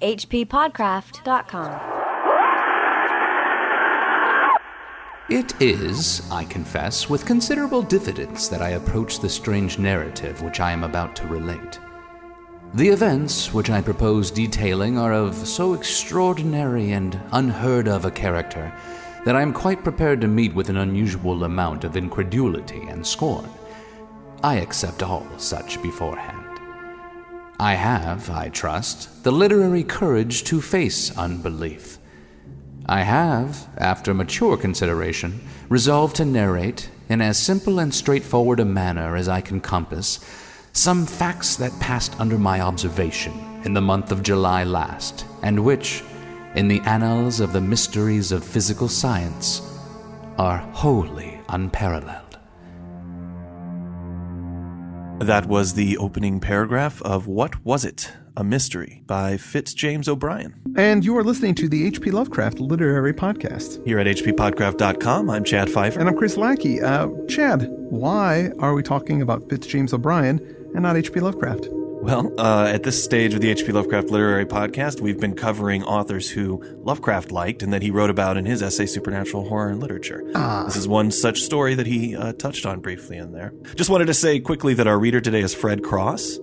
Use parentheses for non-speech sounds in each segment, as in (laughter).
hppodcraft.com. It is, I confess, with considerable diffidence that I approach the strange narrative which I am about to relate. The events which I propose detailing are of so extraordinary and unheard of a character that I am quite prepared to meet with an unusual amount of incredulity and scorn. I accept all such beforehand. I have, I trust, the literary courage to face unbelief. I have, after mature consideration, resolved to narrate, in as simple and straightforward a manner as I can compass, some facts that passed under my observation in the month of July last, and which, in the annals of the mysteries of physical science, are wholly unparalleled. That was the opening paragraph of What Was It? A Mystery by Fitz-James O'Brien. And you are listening to the H.P. Lovecraft Literary Podcast. Here at hppodcraft.com, I'm Chad Fifer. And I'm Chris Lackey. Uh, Chad, why are we talking about Fitz-James O'Brien and not H.P. Lovecraft? Well, uh, at this stage of the H.P. Lovecraft Literary Podcast, we've been covering authors who Lovecraft liked and that he wrote about in his essay Supernatural Horror in Literature. Ah. This is one such story that he uh, touched on briefly in there. Just wanted to say quickly that our reader today is Fred Cross.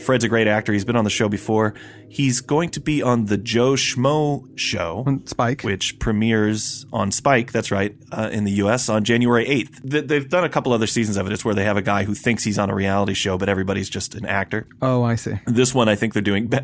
Fred's a great actor. He's been on the show before. He's going to be on the Joe Schmo show, On Spike. which premieres on Spike. That's right, uh, in the U.S. on January eighth. Th- they've done a couple other seasons of it. It's where they have a guy who thinks he's on a reality show, but everybody's just an actor. Oh, I see. This one, I think they're doing b-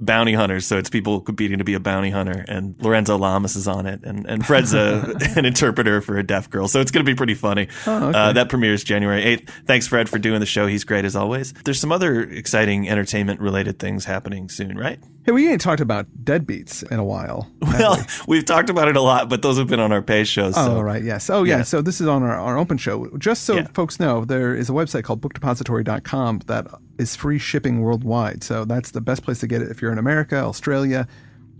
bounty hunters, so it's people competing to be a bounty hunter, and Lorenzo Lamas is on it, and, and Fred's a, (laughs) an interpreter for a deaf girl, so it's going to be pretty funny. Oh, okay. uh, that premieres January 8th. Thanks, Fred, for doing the show. He's great as always. There's some other exciting entertainment related things happening soon, right? Hey, we ain't talked about deadbeats in a while. Well, we? (laughs) we've talked about it a lot, but those have been on our pay shows. Oh, so. right. Yes. Oh, yeah. Yeah. So this is on our, our open show. Just so Yeah. folks know, there is a website called bookdepository.com that is free shipping worldwide. So that's the best place to get it if you're in America, Australia,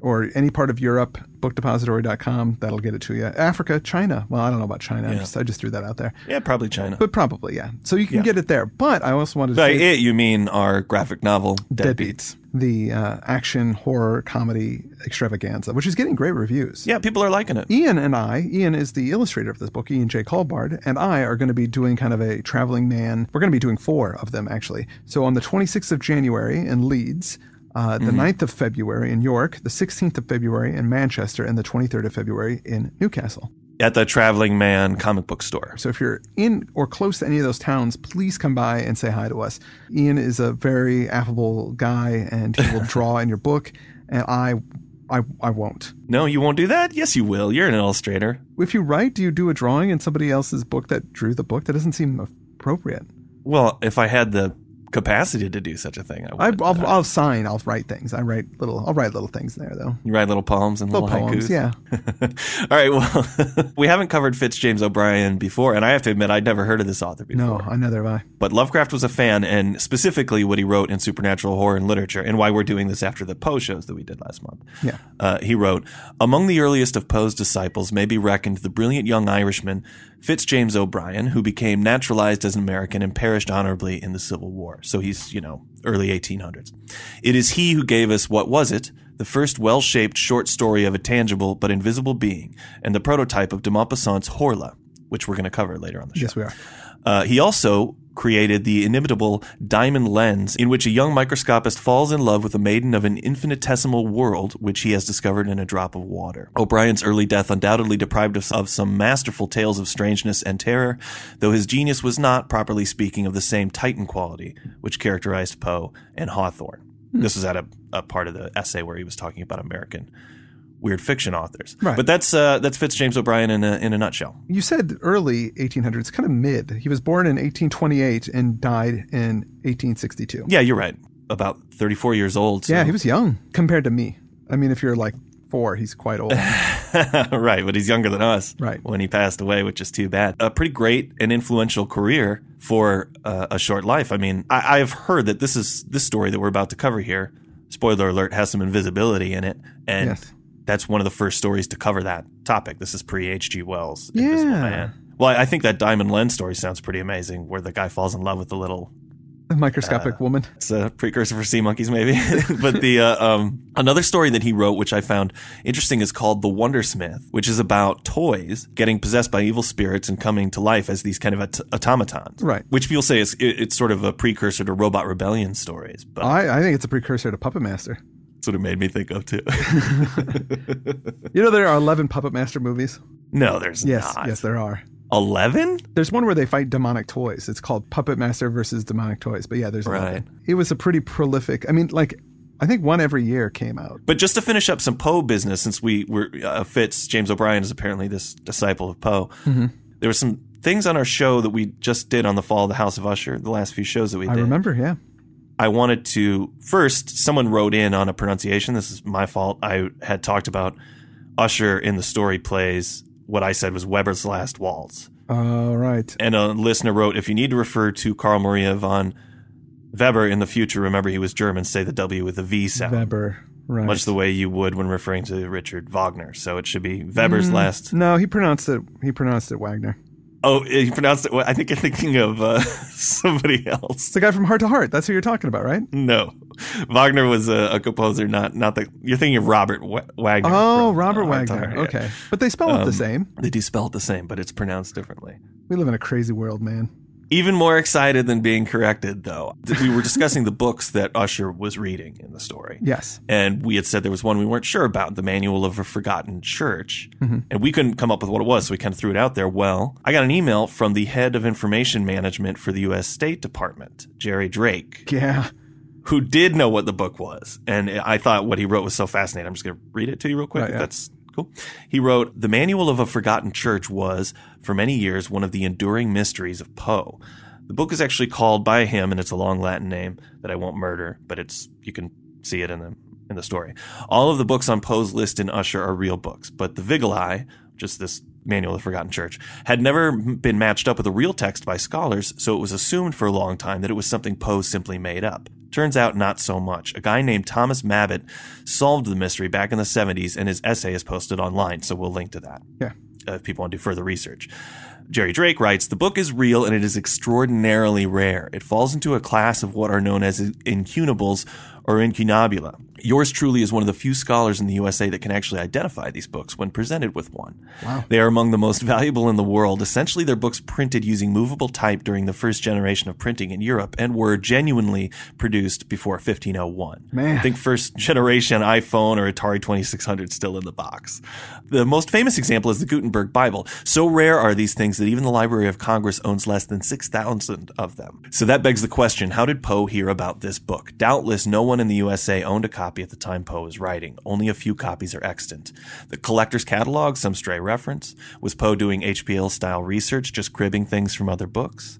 or any part of Europe. Bookdepository.com. That'll get it to you. Africa, China. Well, I don't know about China. I, just, I just threw that out there. Yeah, probably China. But probably, yeah. So you can Yeah. get it there. But I also wanted to By say it, you mean our graphic novel, Deadbeats. Deadbeats, the uh, action horror comedy extravaganza, which is getting great reviews. Yeah, people are liking it. Ian and I, Ian is the illustrator of this book, Ian J. Culbard, and I are going to be doing kind of a traveling man. We're going to be doing four of them, actually. So on the 26th of January in Leeds, uh, the 9th of February in York, the 16th of February in Manchester, and the 23rd of February in Newcastle. At the Traveling Man comic book store. So if you're in or close to any of those towns, please come by and say hi to us. Ian is a very affable guy, and he will (laughs) draw in your book, and I, I, I won't. No, you won't do that? Yes, you will. You're an illustrator. If you write, do you do a drawing in somebody else's book that drew the book? That doesn't seem appropriate. Well, if I had the capacity to do such a thing, I I, would. I'll, I'll sign. I'll write things. I write little. I'll write little things there, though. you write little poems and Little little, poems. haikus. Yeah. (laughs) All right. Well, (laughs) we haven't covered Fitz-James O'Brien before, and I have to admit I'd never heard of this author No, before. I neither have I. But Lovecraft was a fan, and specifically what he wrote in supernatural horror in literature, and why we're doing this after the Poe shows that we did last month. Yeah. Uh, he wrote, Among the earliest of Poe's disciples may be reckoned the brilliant young Irishman Fitz-James O'Brien, who became naturalized as an American and perished honorably in the Civil War. So he's, you know, early 1800s. It is he who gave us What Was It? The first well shaped short story of a tangible but invisible being, and the prototype of de Maupassant's Horla, which we're going to cover later on the show. Yes, we are. Uh, he also created the inimitable diamond lens in which a young microscopist falls in love with a maiden of an infinitesimal world which he has discovered in a drop of water. O'Brien's early death undoubtedly deprived us of some masterful tales of strangeness and terror, though his genius was not, properly speaking, of the same Titan quality which characterized Poe and Hawthorne. Hmm. This was at a, a part of the essay where he was talking about American weird fiction authors. Right. But that's uh, that's Fitz-James O'Brien in a, in a nutshell. You said early 1800s, kind of mid. He was born in 1828 and died in 1862. Yeah, you're right. About 34 years old. so- Yeah, he was young compared to me. I mean, if you're like four, he's quite old. (laughs) right, but he's younger than us. Right. When he passed away, which is too bad. A pretty great and influential career for uh, a short life. I mean, I, I've heard that this is this story that we're about to cover here. Spoiler alert: has some invisibility in it, and Yes. That's one of the first stories to cover that topic. This is pre H.G. Wells, Invisible Yeah. Man. Well, I think that diamond lens story sounds pretty amazing, where the guy falls in love with the little A microscopic woman. It's a precursor for sea monkeys, maybe. (laughs) but the uh, um, another story that he wrote, which I found interesting, is called "The Wondersmith," which is about toys getting possessed by evil spirits and coming to life as these kind of aut- automatons. Right. Which people say is it, it's sort of a precursor to Robot Rebellion stories, but I, I think it's a precursor to Puppet Master. That's what it made me think of too. (laughs) You know, there are 11 Puppet Master movies. no, there's Yes, not. yes, there are. Eleven? There's one where they fight demonic toys. It's called Puppet Master versus Demonic Toys. But yeah, there's 11. Right. It was a pretty prolific. I mean, like, I think one every year came out. But just to finish up some Poe business, since we were uh, Fitz-James O'Brien is apparently this disciple of Poe. Mm-hmm. There were some things on our show that we just did on the fall of the House of Usher. The last few shows that we did. I remember, yeah. I wanted to first. Someone wrote in on a pronunciation. This is my fault. I had talked about Usher in the story plays what I said was Weber's Last Waltz, All right. and a listener wrote, "If you need to refer to Carl Maria von Weber in the future, remember he was German. Say the W with a V sound." Weber. Right. much the way you would when referring to Richard Wagner. So it should be Weber's Mm. last. No, he pronounced it. He pronounced it Wagner. Oh, you pronounced it. well, I think you're thinking of uh, (laughs) somebody It's else. the guy from Hart to Hart. That's who you're talking about, right? No, Wagner was a, a composer, not not the. You're thinking of Robert Wa- Wagner. Oh, from, Robert uh, Wagner. Hard, yeah. Okay. But they spell it Um, the same. They do spell it the same, but it's pronounced differently. We live in a crazy world, man. Even more excited than being corrected, though. We were discussing the books that Usher was reading in the story. Yes. And we had said there was one we weren't sure about, the Manual of a Forgotten Church. Mm-hmm. And we couldn't come up with what it was, so we kind of threw it out there. Well, I got an email from the head of information management for the U.S. State Department, Jerry Drake, Yeah. who did know what the book was. And I thought what he wrote was so fascinating. I'm just going to read it to you real quick. Right, yeah. That's cool. He wrote The Manual of a Forgotten Church was, for many years, one of the enduring mysteries of Poe. The book is actually called by him, and it's a long Latin name that I won't murder, but it's you can see it in the in the story. All of the books on Poe's list in Usher are real books, but the Vigili, just this Manual of the Forgotten Church, had never been matched up with a real text by scholars, so it was assumed for a long time that it was something Poe simply made up. Turns out not so much. A guy named Thomas Mabbott solved the mystery back in the 70s, and his essay is posted online, so we'll link to that Yeah. uh, if people want to do further research. Jerry Drake writes The book is real and it is extraordinarily rare. It falls into a class of what are known as incunables or incunabula. Yours truly is one of the few scholars in the USA that can actually identify these books when presented with one. Wow. They are among the most valuable in the world. Essentially, they're books printed using movable type during the first generation of printing in Europe and were genuinely produced before 1501. Man. I think first generation iPhone or Atari 2600 still in the box. The most famous example is the Gutenberg Bible. So rare are these things that even the Library of Congress owns less than 6,000 of them. So that begs the question, how did Poe hear about this book? Doubtless no one in the USA owned a copy at the time Poe was writing. Only a few copies are extant. The collector's catalog, some stray reference. Was Poe doing HPL style research, just cribbing things from other books?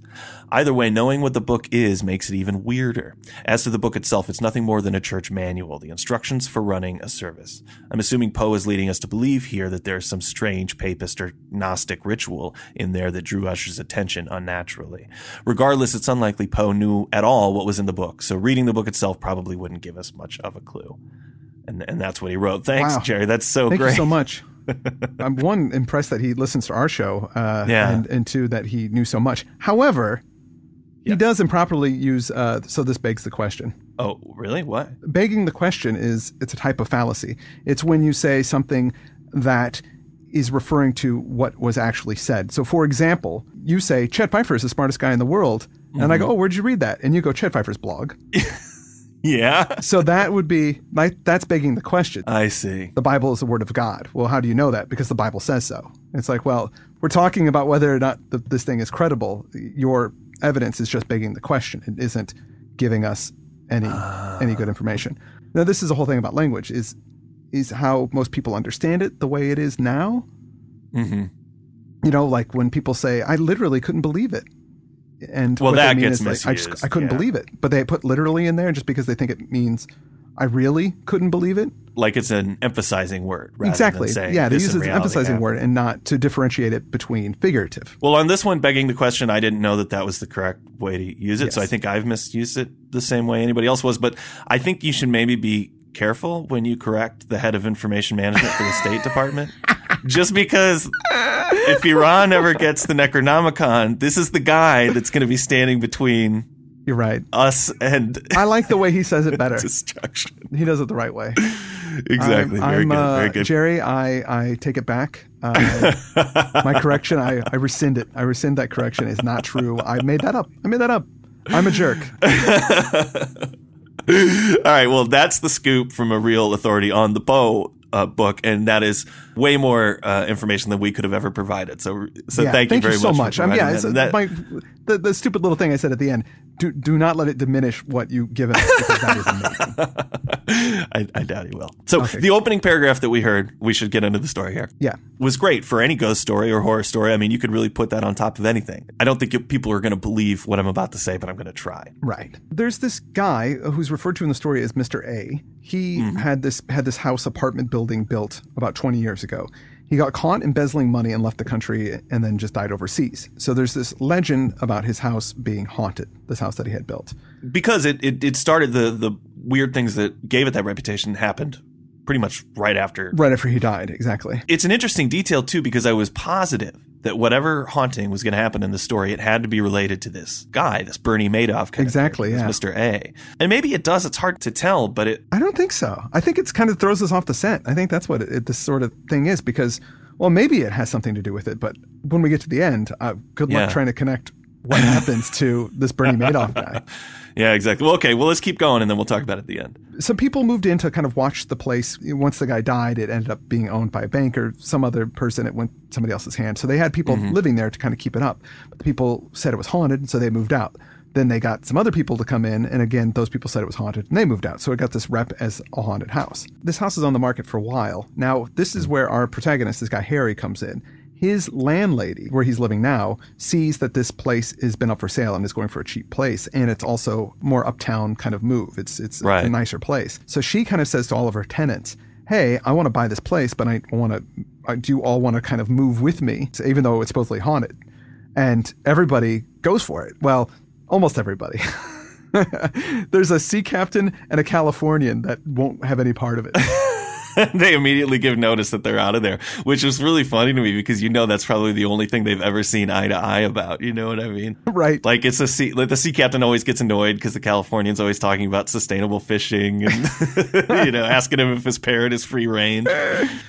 Either way, knowing what the book is makes it even weirder. As to the book itself, it's nothing more than a church manual, the instructions for running a service. I'm assuming Poe is leading us to believe here that there's some strange papist or Gnostic ritual in there that drew Usher's attention unnaturally. Regardless, it's unlikely Poe knew at all what was in the book, so reading the book itself probably wouldn't give us much of a clue. And, and that's what he wrote. Thanks, Wow. Jerry. That's so Thank great. you so much. (laughs) I'm one impressed that he listens to our show, uh, Yeah. and, and two that he knew so much. However, He does improperly use. Uh, so this begs the question. Oh, really? What? Begging the question is it's a type of fallacy. It's when you say something that is referring to what was actually said. So, for example, you say Chet Fifer is the smartest guy in the world, and I go, "Oh, where'd you read that?" And you go, "Chet Fifer's blog." (laughs) Yeah. so that would be that's begging the question. I see. the Bible is the word of God. Well, how do you know that? Because the Bible says so. It's like, well, we're talking about whether or not the, this thing is credible. Your evidence is just begging the question. It isn't giving us any any good information. Now, this is the whole thing about language is is how most people understand it the way it is now. hmm You know, like when people say, "I literally couldn't believe it," and Well, that gets is like, I just I couldn't yeah. believe it, but they put literally in there just because they think it means I really couldn't believe it. Like it's an emphasizing word. rather exactly. Yeah, they "This use in an emphasizing happened." word and not to differentiate it between figurative. Well, on this one, begging the question, I didn't know that that was the correct way to use it. So I think I've misused it the same way anybody else was. But I think you should maybe be careful when you correct the head of information management for the State (laughs) Department. Just because if Iran ever gets the Necronomicon, this is the guy that's going to be standing between You're right. us and I like the way he says it (laughs) better. destruction. He does it the right way. Exactly. I'm, very I'm, good. uh, very good. Jerry, I, I take it back. Uh, (laughs) my correction, I, I rescind it. I rescind that correction. It's not true. I made that up. I made that up. I'm a jerk. (laughs) All right. Well, that's the scoop from a real authority on the Poe uh, book, and that is way more uh, information than we could have ever provided. So, so yeah, thank, you very so much. much. Um, yeah, it's, that. That- my, the, the stupid little thing I said at the end. Do, do not let it diminish what you give us because that is amazing. (laughs) I, I doubt he will. So Okay. the opening paragraph that we heard, we should get into the story here. Yeah. was great for any ghost story or horror story. I mean, you could really put that on top of anything. I don't think you- people are going to believe what I'm about to say, but I'm going to try. Right. There's this guy who's referred to in the story as Mr. A. He had this had this house apartment building built about 20 years ago. He got caught embezzling money and left the country and then just died overseas. So there's this legend about his house being haunted, this house that he had built. Because it, it, it started the, the weird things that gave it that reputation happened pretty much right after. Right after he died, exactly. It's an interesting detail too, because I was positive that whatever haunting was going to happen in the story, it had to be related to this guy, this Bernie Madoff character, Exactly, yeah. Mr. A. And maybe it does. It's hard to tell, but it I don't think so. I think it's kind of throws us off the scent. I think that's what it, it, this sort of thing is because, well, maybe it has something to do with it, but when we get to the end, uh, good luck Yeah. trying to connect what happens to this Bernie Madoff guy. (laughs) Yeah, exactly. Well, okay. Well, let's keep going, and then we'll talk about it at the end. some people moved in to kind of watch the place. Once the guy died, it ended up being owned by a bank or some other person. It went somebody else's hand. So they had people mm-hmm. living there to kind of keep it up. But the people said it was haunted, so they moved out. Then they got some other people to come in, and again, those people said it was haunted, and they moved out. So it got this rep as a haunted house. This house is on the market for a while. Now, this is mm. where our protagonist, this guy Harry, comes in. His landlady, where he's living now, sees that this place has been up for sale and is going for a cheap place, and it's also more uptown kind of move. It's it's Right. a nicer place. So she kind of says to all of her tenants, "Hey, I want to buy this place, but I want to. I do you all want to kind of move with me, even though it's supposedly haunted?" And everybody goes for it. Well, almost everybody. (laughs) There's a sea captain and a Californian that won't have any part of it. (laughs) (laughs) they immediately give notice that they're out of there, which is really funny to me because you know that's probably the only thing they've ever seen eye to eye about. You know what I mean? right. Like it's a sea, like the sea captain always gets annoyed because the Californian's always talking about sustainable fishing and (laughs) you know asking him if his parrot is free range.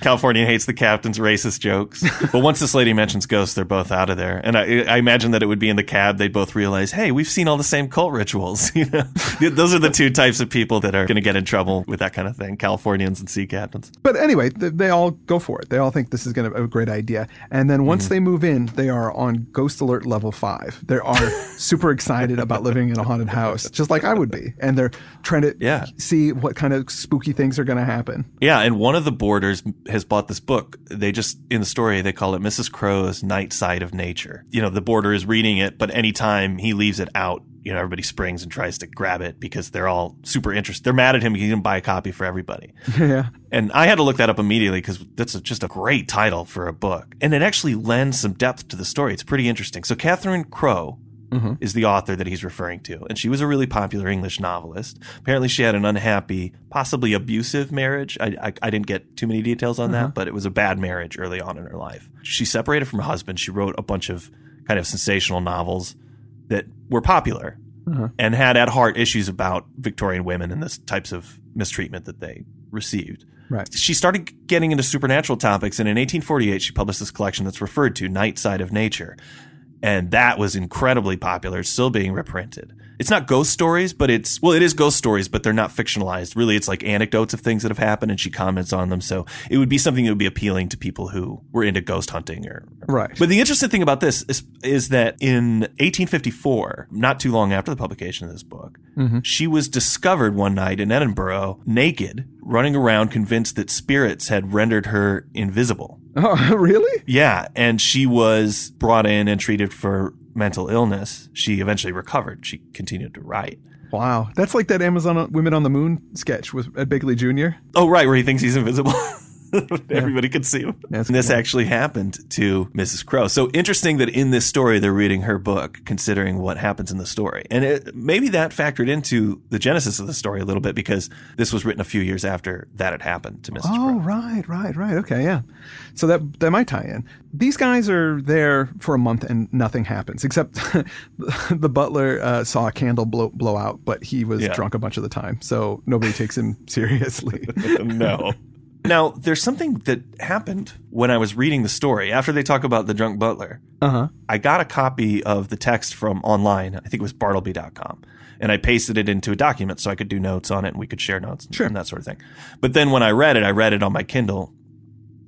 Californian hates the captain's racist jokes, but once this lady mentions ghosts, they're both out of there. And I, I imagine that it would be in the cab. They'd both realize, hey, we've seen all the same cult rituals. (laughs) You know, those are the two types of people that are going to get in trouble with that kind of thing: Californians and sea captains. But anyway, th- they all go for it. They all think this is going to be a great idea. And then once mm-hmm. they move in, they are on Ghost Alert level five. They are (laughs) super excited about living in a haunted house, just like I would be. And they're trying to Yeah. see what kind of spooky things are going to happen. Yeah, and one of the boarders has bought this book. They just in the story they call it Mrs. Crowe's Night Side of Nature. You know, the boarder is reading it, but anytime he leaves it out, you know, everybody springs and tries to grab it because they're all super interested. They're mad at him. He didn't buy a copy for everybody. (laughs) yeah. And I had to look that up immediately because that's a, just a great title for a book. And it actually lends some depth to the story. It's pretty interesting. So Catherine Crowe mm-hmm. is the author that he's referring to. And she was a really popular English novelist. Apparently she had an unhappy, possibly abusive marriage. I, I, I didn't get too many details on that, mm-hmm. but it was a bad marriage early on in her life. She separated from her husband. She wrote a bunch of kind of sensational novels that were popular uh-huh. and had at heart issues about Victorian women and the types of mistreatment that they received. Right. She started getting into supernatural topics, and in 1848, she published this collection that's referred to Night Side of Nature. And that was incredibly popular. It's still being reprinted. It's not ghost stories, but it's, well, it is ghost stories, but they're not fictionalized. Really, it's like anecdotes of things that have happened, and she comments on them. So it would be something that would be appealing to people who were into ghost hunting or, Right. but the interesting thing about this is, is that in 1854, not too long after the publication of this book, mm-hmm. she was discovered one night in Edinburgh naked, running around convinced that spirits had rendered her invisible. (laughs) Oh, really? Yeah, and she was brought in and treated for mental illness. She eventually recovered. She continued to write. Wow. That's like that Amazon Women on the Moon sketch with Ed Begley Jr. Oh, right, where he thinks he's invisible. (laughs) (laughs) Everybody could see him. (laughs) That's and this cool. actually happened to Mrs. Crowe. So interesting that in this story they're reading her book, considering what happens in the story, and it, maybe that factored into the genesis of the story a little bit because this was written a few years after that had happened to Mrs. Oh, Crowe. right, right, right. Okay, yeah. So that that might tie in. These guys are there for a month and nothing happens except (laughs) the butler uh, saw a candle blow blow out, but he was Yeah. drunk a bunch of the time, so nobody takes him seriously. no. Now, there's something that happened when I was reading the story. After they talk about the drunk butler, Uh huh. I got a copy of the text from online. I think it was bartleby.com. And I pasted it into a document so I could do notes on it and we could share notes Sure. and that sort of thing. But then when I read it, I read it on my Kindle.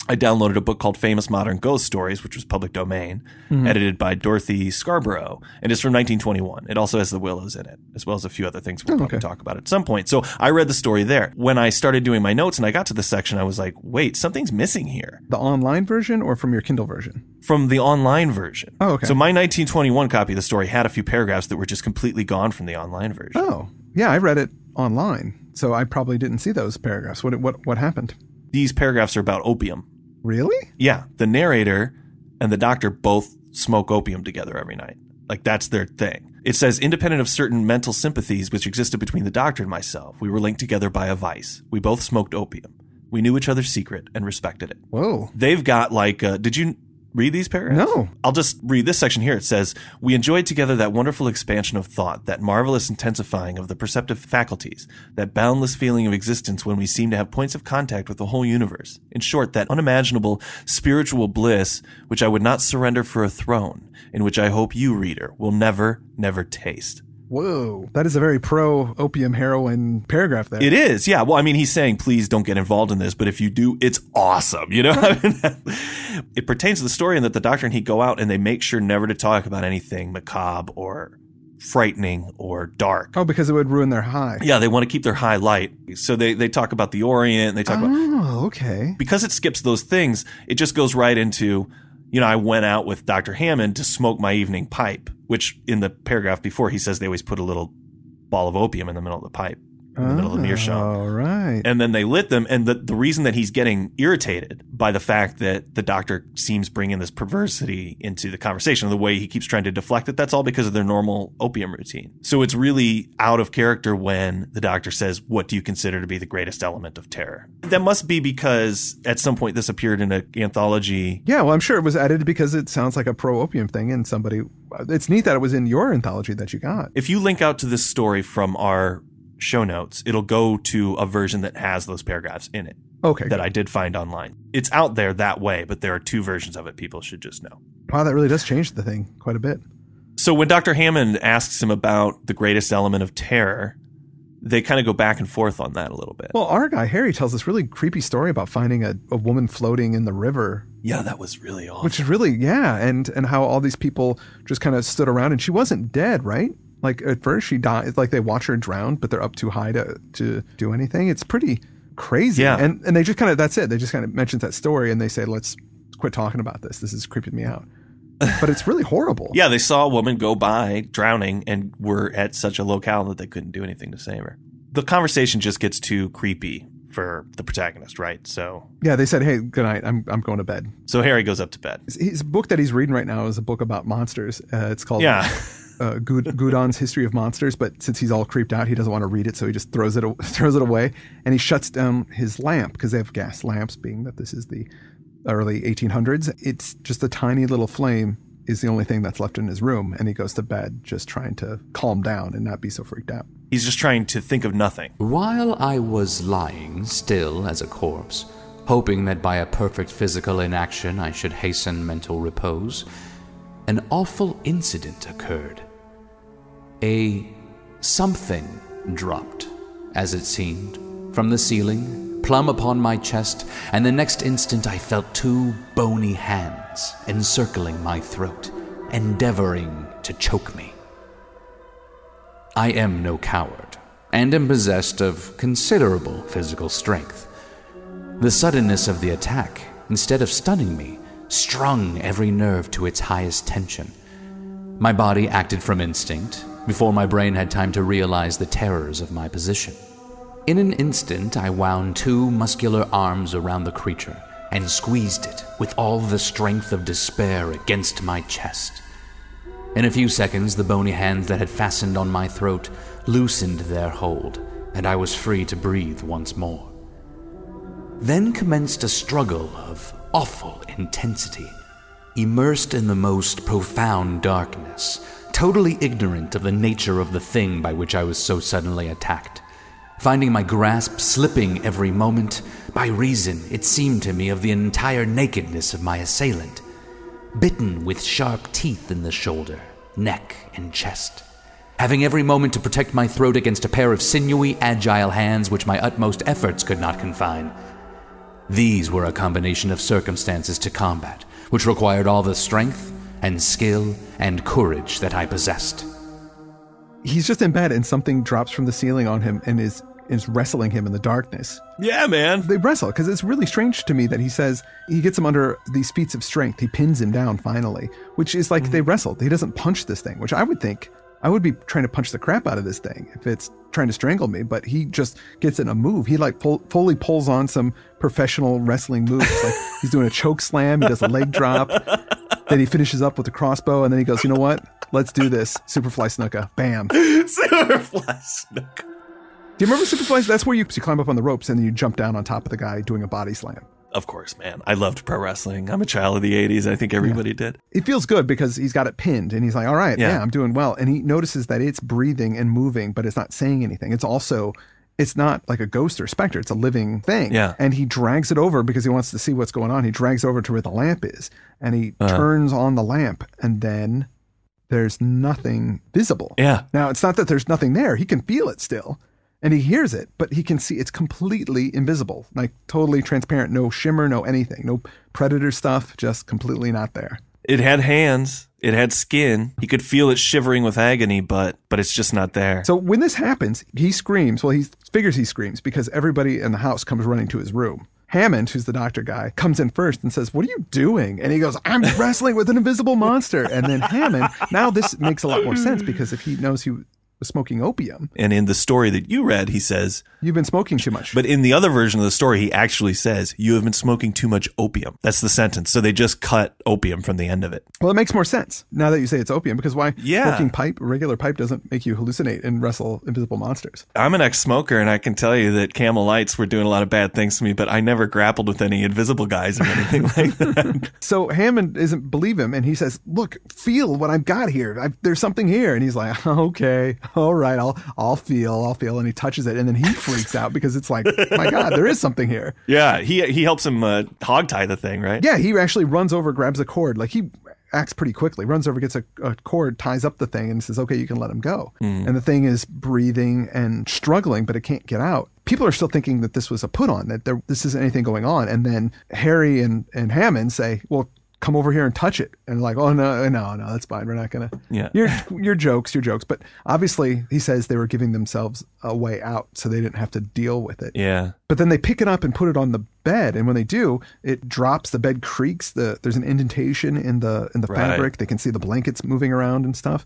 I downloaded a book called Famous Modern Ghost Stories, which was public domain, mm-hmm. edited by Dorothy Scarborough, and it's from 1921. It also has the Willows in it, as well as a few other things we'll oh, probably okay. talk about at some point. So I read the story there. When I started doing my notes and I got to this section, I was like, wait, something's missing here The online version or from your Kindle version? from the online version. Oh, okay. So my 1921 copy of the story had a few paragraphs that were just completely gone from the online version. Oh, yeah, I read it online, so I probably didn't see those paragraphs. What what what happened? These paragraphs are about opium. Really? Yeah, the narrator and the doctor both smoke opium together every night. Like that's their thing. It says independent of certain mental sympathies which existed between the doctor and myself, we were linked together by a vice. We both smoked opium. We knew each other's secret and respected it. Whoa. They've got like, uh, did you read these paragraphs? No. I'll just read this section here. It says, We enjoyed together that wonderful expansion of thought, that marvelous intensifying of the perceptive faculties, that boundless feeling of existence when we seem to have points of contact with the whole universe. In short, that unimaginable spiritual bliss which I would not surrender for a throne, in which I hope you, reader, will never, never taste. Whoa. That is a very pro opium heroin paragraph there. It is, yeah. Well, I mean, he's saying, please don't get involved in this, but if you do, it's awesome. You know, I mean, (laughs) it pertains to the story in that the doctor and he go out and they make sure never to talk about anything macabre or frightening or dark. Oh, because it would ruin their high. Yeah, they want to keep their high light. So they, they talk about the Orient, they talk about, Oh, okay. because it skips those things, it just goes right into, you know, I went out with Dr. Hammond to smoke my evening pipe, which in the paragraph before he says they always put a little ball of opium in the middle of the pipe, in the middle of the meerschaum ah, All right. and then they lit them and the, the reason that he's getting irritated by the fact that the doctor seems bringing this perversity into the conversation the way he keeps trying to deflect it that's all because of their normal opium routine so it's really out of character when the doctor says what do you consider to be the greatest element of terror that must be because at some point this appeared in an anthology Yeah, well, I'm sure it was edited because it sounds like a pro opium thing, and somebody. It's neat that it was in your anthology that you got. if you link out to this story from our show notes it'll go to a version that has those paragraphs in it Okay. that I did find online. It's out there that way, but there are two versions of it people should just know. wow, that really does change the thing quite a bit. So when Dr. Hammond asks him about the greatest element of terror, they kind of go back and forth on that a little bit. Well, our guy Harry tells this really creepy story about finding a, a woman floating in the river, yeah, that was really awful. which is really yeah, and and how all these people just kind of stood around, and she wasn't dead, right? Like at first she died, like they watch her drown, but they're up too high to to do anything. It's pretty crazy. Yeah. and and they just kind of that's it. They just kind of mentions that story, and they say, let's quit talking about this. This is creeping me out. (laughs) But it's really horrible. yeah, they saw a woman go by drowning and were at such a locale that they couldn't do anything to save her. The conversation just gets too creepy for the protagonist, right? So Yeah, they said, "Hey, good night. I'm I'm going to bed." so Harry goes up to bed. His, his book that he's reading right now is a book about monsters. Uh, it's called Yeah. (laughs) uh, Gud- Goudon's History of Monsters. But since he's all creeped out, he doesn't want to read it, so he just throws it throws it away, and he shuts down his lamp because they have gas lamps. Being that this is the early 1800s, it's just a tiny little flame is the only thing that's left in his room, and he goes to bed just trying to calm down and not be so freaked out. He's just trying to think of nothing. While I was lying still as a corpse, hoping that by a perfect physical inaction I should hasten mental repose, an awful incident occurred. A something dropped, as it seemed, from the ceiling, plumb upon my chest, and the next instant I felt two bony hands encircling my throat, endeavoring to choke me. I am no coward, and am possessed of considerable physical strength. The suddenness of the attack, instead of stunning me, strung every nerve to its highest tension. My body acted from instinct before my brain had time to realize the terrors of my position. In an instant, I wound two muscular arms around the creature and squeezed it with all the strength of despair against my chest. In a few seconds, the bony hands that had fastened on my throat loosened their hold, and I was free to breathe once more. Then commenced a struggle of awful intensity, immersed in the most profound darkness, totally ignorant of the nature of the thing by which I was so suddenly attacked. Finding my grasp slipping every moment, by reason, it seemed to me, of the entire nakedness of my assailant, bitten with sharp teeth in the shoulder, neck, and chest. Having every moment to protect my throat against a pair of sinewy, agile hands which my utmost efforts could not confine. These were a combination of circumstances to combat, which required all the strength and skill and courage that I possessed. He's just in bed and something drops from the ceiling on him and is is wrestling him in the darkness. Yeah, man. They wrestle because it's really strange to me that he says he gets him under these feats of strength. He pins him down finally, which is like they mm-hmm. wrestled. He doesn't punch this thing, which I would think I would be trying to punch the crap out of this thing if it's trying to strangle me. But he just gets in a move. He like pull, fully pulls on some professional wrestling moves. like (laughs) he's doing a choke slam. He does a leg drop. Then he finishes up with the crossbow, and then he goes, "You know what? Let's do this." Superfly Snuka, bam. (laughs) Superfly Snook. Do you remember Superfly? That's where you, you climb up on the ropes and then you jump down on top of the guy doing a body slam. Of course, man. I loved pro wrestling. I'm a child of the 80s. I think everybody did. It feels good because he's got it pinned and he's like, all right, yeah. Yeah. I'm doing well. And he notices that it's breathing and moving, but it's not saying anything. It's also, it's not like a ghost or specter. It's a living thing. Yeah. And he drags it over because he wants to see what's going on. He drags over to where the lamp is and he Uh-huh. turns on the lamp and then there's nothing visible. Yeah. Now, it's not that there's nothing there. He can feel it still and he hears it, but he can see it's completely invisible, like totally transparent, no shimmer, no anything, no predator stuff, just completely not there. It had hands. It had skin. He could feel it shivering with agony, but but it's just not there. So when this happens, he screams. Well, he figures he screams because everybody in the house comes running to his room. Hammond, who's the doctor guy, comes in first and says, What are you doing? And he goes, I'm (laughs) wrestling with an invisible monster. And then Hammond, now this makes a lot more sense because if he knows he was smoking opium, and in the story that you read, he says, you've been smoking too much. but in the other version of the story, he actually says, You have been smoking too much opium. That's the sentence. So they just cut opium from the end of it. Well, it makes more sense now that you say it's opium because why? Yeah. Smoking pipe, regular pipe, doesn't make you hallucinate and wrestle invisible monsters. I'm an ex smoker, and I can tell you that Camel Lights were doing a lot of bad things to me, but I never grappled with any invisible guys or anything (laughs) like that. So Hammond doesn't believe him and he says, Look, feel what I've got here. I, there's something here. And he's like, (laughs) Okay, (laughs) all right, I'll, I'll feel, I'll feel. And he touches it and then he freaks out because it's like, My God, there is something here. (laughs) yeah, he he helps him uh, hog tie the thing, right? Yeah, he actually runs over, grabs a cord. Like he acts pretty quickly, runs over, gets a, a cord, ties up the thing, and says, "Okay, you can let him go." And the thing is breathing and struggling, but it can't get out. People are still thinking that this was a put on, that there, this isn't anything going on. And then Harry and, and Hammond say, "Well." Come over here and touch it, and like, oh no, no, no, that's fine. We're not gonna. Yeah. your your jokes, your jokes. But obviously, he says they were giving themselves a way out, so they didn't have to deal with it. Yeah. But then they pick it up and put it on the bed, and when they do, it drops. The bed creaks. The there's an indentation in the in the Right. fabric. They can see the blankets moving around and stuff.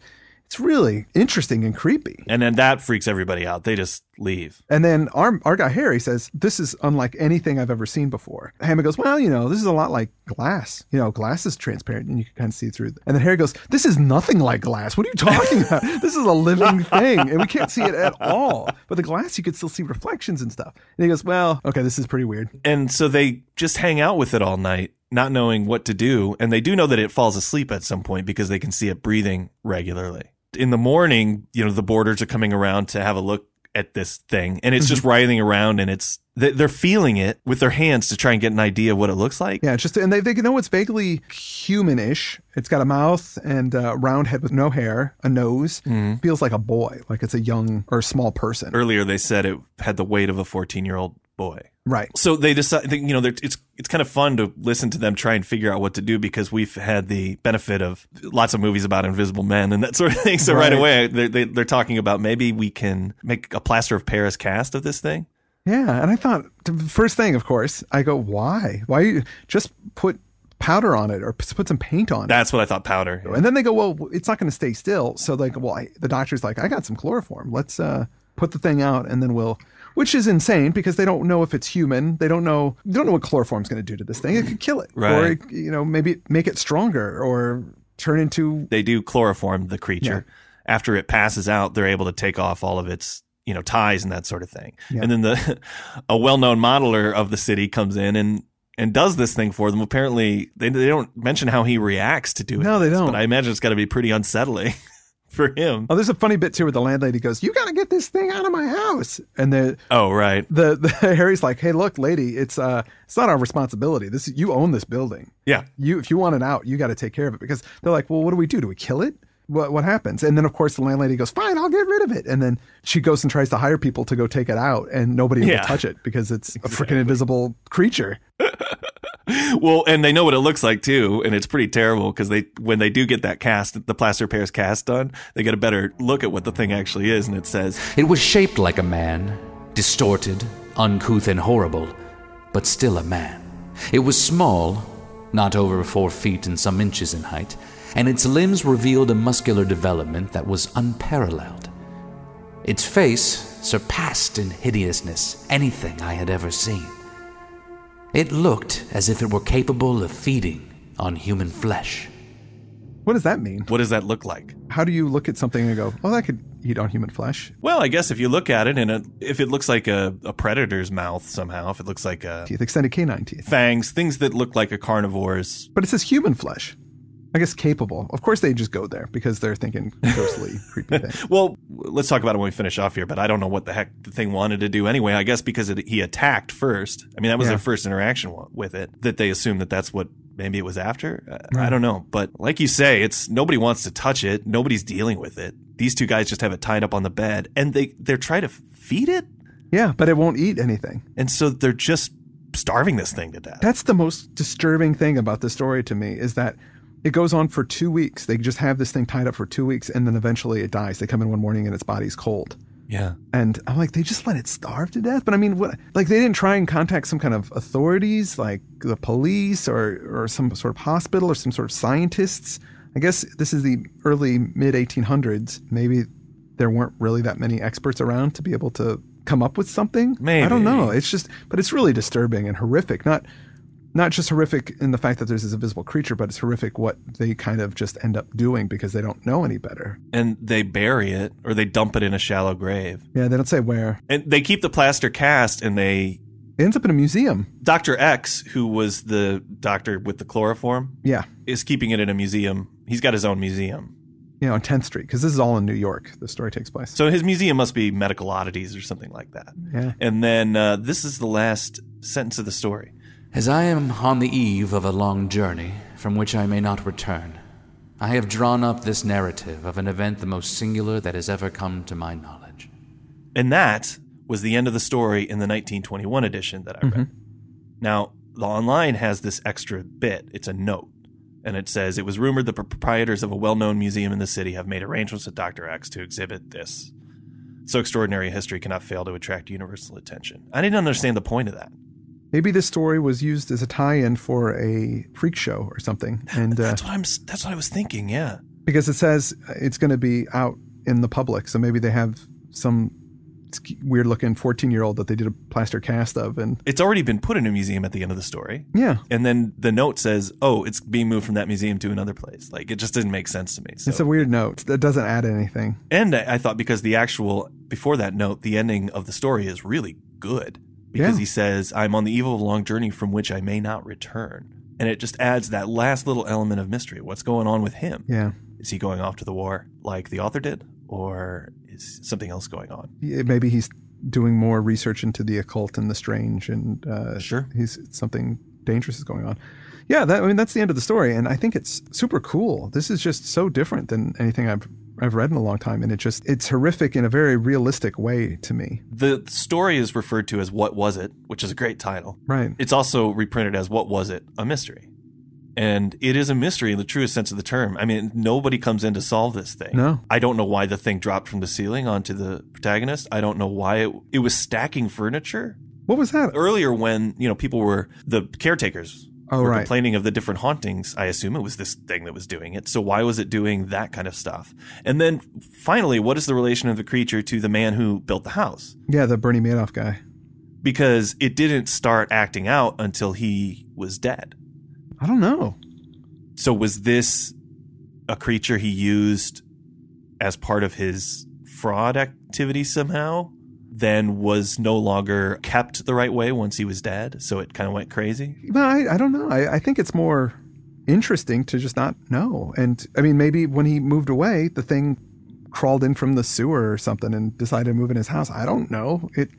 It's really interesting and creepy. And then that freaks everybody out. They just leave. And then our our guy Harry says this is unlike anything I've ever seen before. Hammond goes, well, you know, this is a lot like glass. You know, glass is transparent and you can kind of see through. And then Harry goes, this is nothing like glass. What are you talking (laughs) about? this is a living thing, and we can't see it at all. But the glass, you could still see reflections and stuff. And he goes, well, okay, this is pretty weird. And so they just hang out with it all night, not knowing what to do. And they do know that it falls asleep at some point because they can see it breathing regularly. In the morning, you know, the boarders are coming around to have a look at this thing and it's just mm-hmm. writhing around and it's they- they're feeling it with their hands to try and get an idea of what it looks like. Yeah, just and they they know it's vaguely humanish. It's got a mouth and a round head with no hair, a nose. Mm-hmm. Feels like a boy, like it's a young or a small person. Earlier they said it had the weight of a 14-year-old boy. right. So they decide, you know, it's it's kind of fun to listen to them try and figure out what to do because we've had the benefit of lots of movies about invisible men and that (laughs) sort of thing. So right, Right. away, they're, they, they're talking about maybe we can make a plaster of Paris cast of this thing. Yeah, and I thought first thing, of course, I go, why? Why you just put powder on it or put some paint on it? That's what I thought. Powder. And then they go, well, it's not going to stay still. So like, well, I, the doctor's like, I got some chloroform. Let's uh, put the thing out, and then we'll which is insane because they don't know if it's human. They don't know they don't know what chloroform's going to do to this thing. It could kill it, Right. or you know maybe make it stronger, or turn into They do chloroform the creature. After it passes out, they're able to take off all of its you know ties and that sort of thing. Yeah. And then the (laughs) a well-known modeler of the city comes in and and does this thing for them. Apparently, they they don't mention how he reacts to doing. It. No, they this, don't. But I imagine it's got to be pretty unsettling (laughs) for him. Oh, there's a funny bit too where the landlady goes, "You got to get this thing out of my house," and the Oh, right. the, the (laughs) Harry's like, "Hey, look, lady, it's uh, it's not our responsibility. This you own this building. Yeah. You if you want it out, you got to take care of it." Because they're like, "Well, what do we do? Do we kill it?" What, what happens? And then, of course, the landlady goes, Fine, I'll get rid of it. And then she goes and tries to hire people to go take it out, and nobody Yeah. will touch it because it's a freaking invisible creature. Well, and they know what it looks like too, and it's pretty terrible because they when they do get that cast, the plaster Paris cast done, they get a better look at what the thing actually is, and it says, It was shaped like a man, distorted, uncouth, and horrible, but still a man. It was small, not over four feet and some inches in height, and its limbs revealed a muscular development that was unparalleled. Its face surpassed in hideousness anything I had ever seen. It looked as if it were capable of feeding on human flesh. What does that mean? "What does that look like?" How do you look at something and go, Oh, that could eat on human flesh? Well, I guess if you look at it and it, if it looks like a, a predator's mouth somehow, if it looks like a Teeth, extended canine teeth. fangs, things that look like a carnivore's. But it says human flesh. I guess capable. Of course, they just go there because they're thinking ghostly, (laughs) creepy things. Well, let's talk about it when we finish off here. But I don't know what the heck the thing wanted to do anyway. I guess because it, he attacked first. I mean, that was Yeah. their first interaction with it. That they assumed that that's what maybe it was after. Uh, I don't know. But like you say, it's nobody wants to touch it. Nobody's dealing with it. These two guys just have it tied up on the bed, and they they're trying to feed it, Yeah, but it won't eat anything. and so they're just starving this thing to death. That's the most disturbing thing about the story to me is that it goes on for two weeks. They just have this thing tied up for two weeks, and then eventually it dies. They come in one morning and its body's cold. yeah. And I'm like, they just let it starve to death. But I mean, what? Like they didn't try and contact some kind of authorities, like the police or or some sort of hospital or some sort of scientists. I guess this is the early mid 1800s. Maybe there weren't really that many experts around to be able to come up with something. Maybe. I don't know. It's just, but it's really disturbing and horrific. Not not just horrific in the fact that there's this invisible creature, but it's horrific what they kind of just end up doing because they don't know any better. And they bury it or they dump it in a shallow grave. Yeah, they don't say where. And they keep the plaster cast and they It ends up in a museum. Dr. X, who was the doctor with the chloroform, Yeah. is keeping it in a museum. He's got his own museum. you know, on 10th Street, because this is all in New York. The story takes place. So his museum must be medical oddities or something like that. Yeah. And then uh, this is the last sentence of the story. As I am on the eve of a long journey from which I may not return, I have drawn up this narrative of an event the most singular that has ever come to my knowledge. And that was the end of the story in the 1921 edition that I read. Mm-hmm. Now, the online has this extra bit. It's a note. And it says it was rumored the proprietors of a well known museum in the city have made arrangements with Dr. X to exhibit this. So extraordinary a history cannot fail to attract universal attention. I didn't understand the point of that. Maybe this story was used as a tie-in for a freak show or something, and uh, That's what I'm. That's what I was thinking. Yeah. because it says it's going to be out in the public, so maybe they have some weird-looking 14-year-old that they did a plaster cast of, and It's already been put in a museum at the end of the story. yeah, And then the note says, "Oh, it's being moved from that museum to another place." Like it just didn't make sense to me. So. it's a weird note that doesn't add anything. and I, I thought because the actual before that note, the ending of the story is really good because Yeah. he says, "I'm on the eve of a long journey from which I may not return," and it just adds that last little element of mystery. What's going on with him? Yeah, Is he going off to the war like the author did, or is something else going on? Yeah, maybe he's doing more research into the occult and the strange, and uh, Sure. he's something dangerous is going on. Yeah, that, I mean that's the end of the story, and I think it's super cool. This is just so different than anything I've I've read in a long time, and it just it's horrific in a very realistic way to me. The story is referred to as "What Was It," which is a great title. Right. It's also reprinted as "What Was It?" A mystery. And it is a mystery in the truest sense of the term. I mean, nobody comes in to solve this thing. No. I don't know why the thing dropped from the ceiling onto the protagonist. I don't know why it, it was stacking furniture. What was that? Earlier, when, you know, people were, the caretakers Oh, were right. complaining of the different hauntings. I assume it was this thing that was doing it. So why was it doing that kind of stuff? And then finally, what is the relation of the creature to the man who built the house? Yeah, the Bernie Madoff guy. Because it didn't start acting out until he was dead. I don't know. So was this a creature he used as part of his fraud activity somehow? Then was no longer kept the right way once he was dead, so it kind of went crazy. No, I, I don't know. I, I think it's more interesting to just not know. And I mean, maybe when he moved away, the thing crawled in from the sewer or something and decided to move in his house. I don't know. It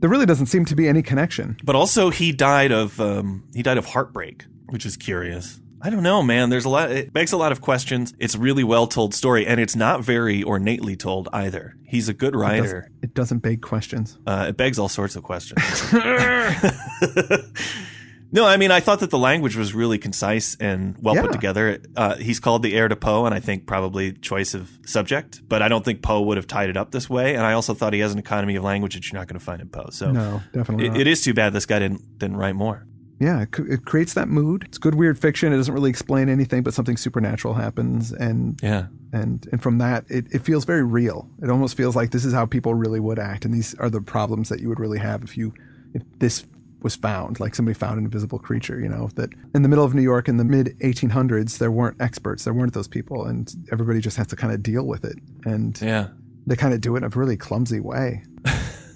there really doesn't seem to be any connection. But also, he died of um, he died of heartbreak, which is curious. I don't know, man. There's a lot. It begs a lot of questions. It's a really well told story, and it's not very ornately told either. He's a good It writer. doesn't, it doesn't beg questions. Uh, it begs all sorts of questions. (laughs) (laughs) no, I mean, I thought that the language was really concise and well put together. Uh, he's called the heir to Poe, and I think probably choice of subject, but I don't think Poe would have tied it up this way. And I also thought he has an economy of language that you're not going to find in Poe. So No, definitely it, not. it is too bad this guy didn't didn't write more. Yeah, it, it creates that mood. It's good weird fiction. It doesn't really explain anything, but something supernatural happens, and Yeah. and and from that, it, it feels very real. It almost feels like this is how people really would act, and these are the problems that you would really have if you if this was found, like somebody found an invisible creature. You know that in the middle of New York in the mid 1800s, there weren't experts, there weren't those people, and everybody just has to kind of deal with it, and Yeah. they kind of do it in a really clumsy way.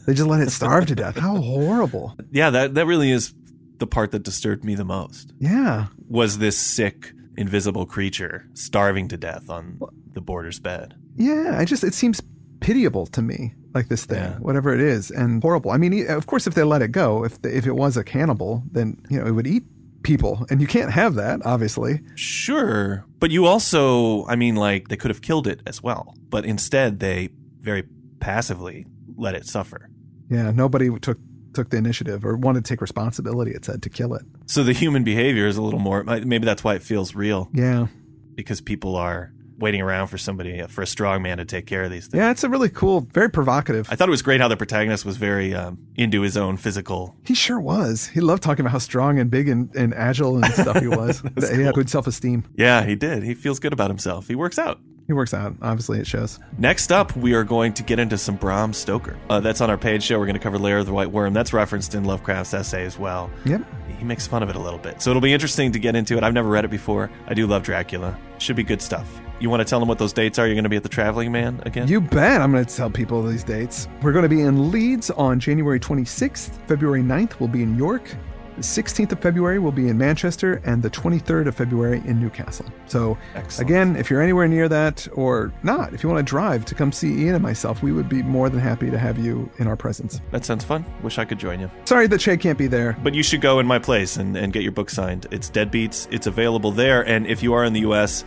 they just let it starve to death. How horrible! Yeah, that that really is the part that disturbed me the most. Yeah. Was this sick invisible creature starving to death on the boarder's bed? Yeah, I just it seems pitiable to me, like this thing, Yeah. whatever it is, and horrible. I mean, of course, if they let it go, if the, if it was a cannibal, then you know it would eat people, and you can't have that, obviously. Sure, but you also, I mean, like they could have killed it as well, but instead they very passively let it suffer. Yeah, nobody took took the initiative or wanted to take responsibility. It said to kill it. So the human behavior is a little more. Maybe that's why it feels real Yeah, because people are waiting around for somebody for a strong man to take care of these things. yeah, it's a really cool, very provocative. I thought it was great how the protagonist was very um, into his own physical. He sure was. He loved talking about how strong and big and, and agile and stuff he was. (laughs) That's he had good self esteem. Yeah, he did. He feels good about himself. He works out. He works out. Obviously, it shows. Next up, we are going to get into some Bram Stoker. Uh, that's on our page show. We're going to cover Lair of the White Worm. That's referenced in Lovecraft's essay as well. Yep. He makes fun of it a little bit. So it'll be interesting to get into it. I've never read it before. I do love Dracula. Should be good stuff. You want to tell them what those dates are? You're going to be at the Traveling Man again? You bet I'm going to tell people these dates. We're going to be in Leeds on January 26th. February 9th, we'll be in York. The 16th of February, we'll be in Manchester. And the 23rd of February in Newcastle. So, Excellent. again, if you're anywhere near that or not, if you want to drive to come see Ian and myself, we would be more than happy to have you in our presence. That sounds fun. Wish I could join you. Sorry that Shay can't be there. But you should go in my place and, and get your book signed. It's Deadbeats. It's available there. And if you are in the U.S.,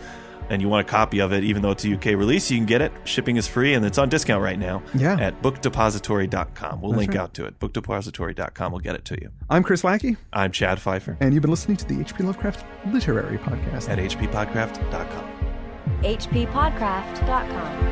and you want a copy of it, even though it's a UK release, you can get it. Shipping is free and it's on discount right now Yeah. at bookdepository.com. We'll That's link right. out to it. Bookdepository.com will get it to you. I'm Chris Lackey, I'm Chad Fifer and you've been listening to the H.P. Lovecraft Literary Podcast. at hppodcraft.com. hppodcraft.com.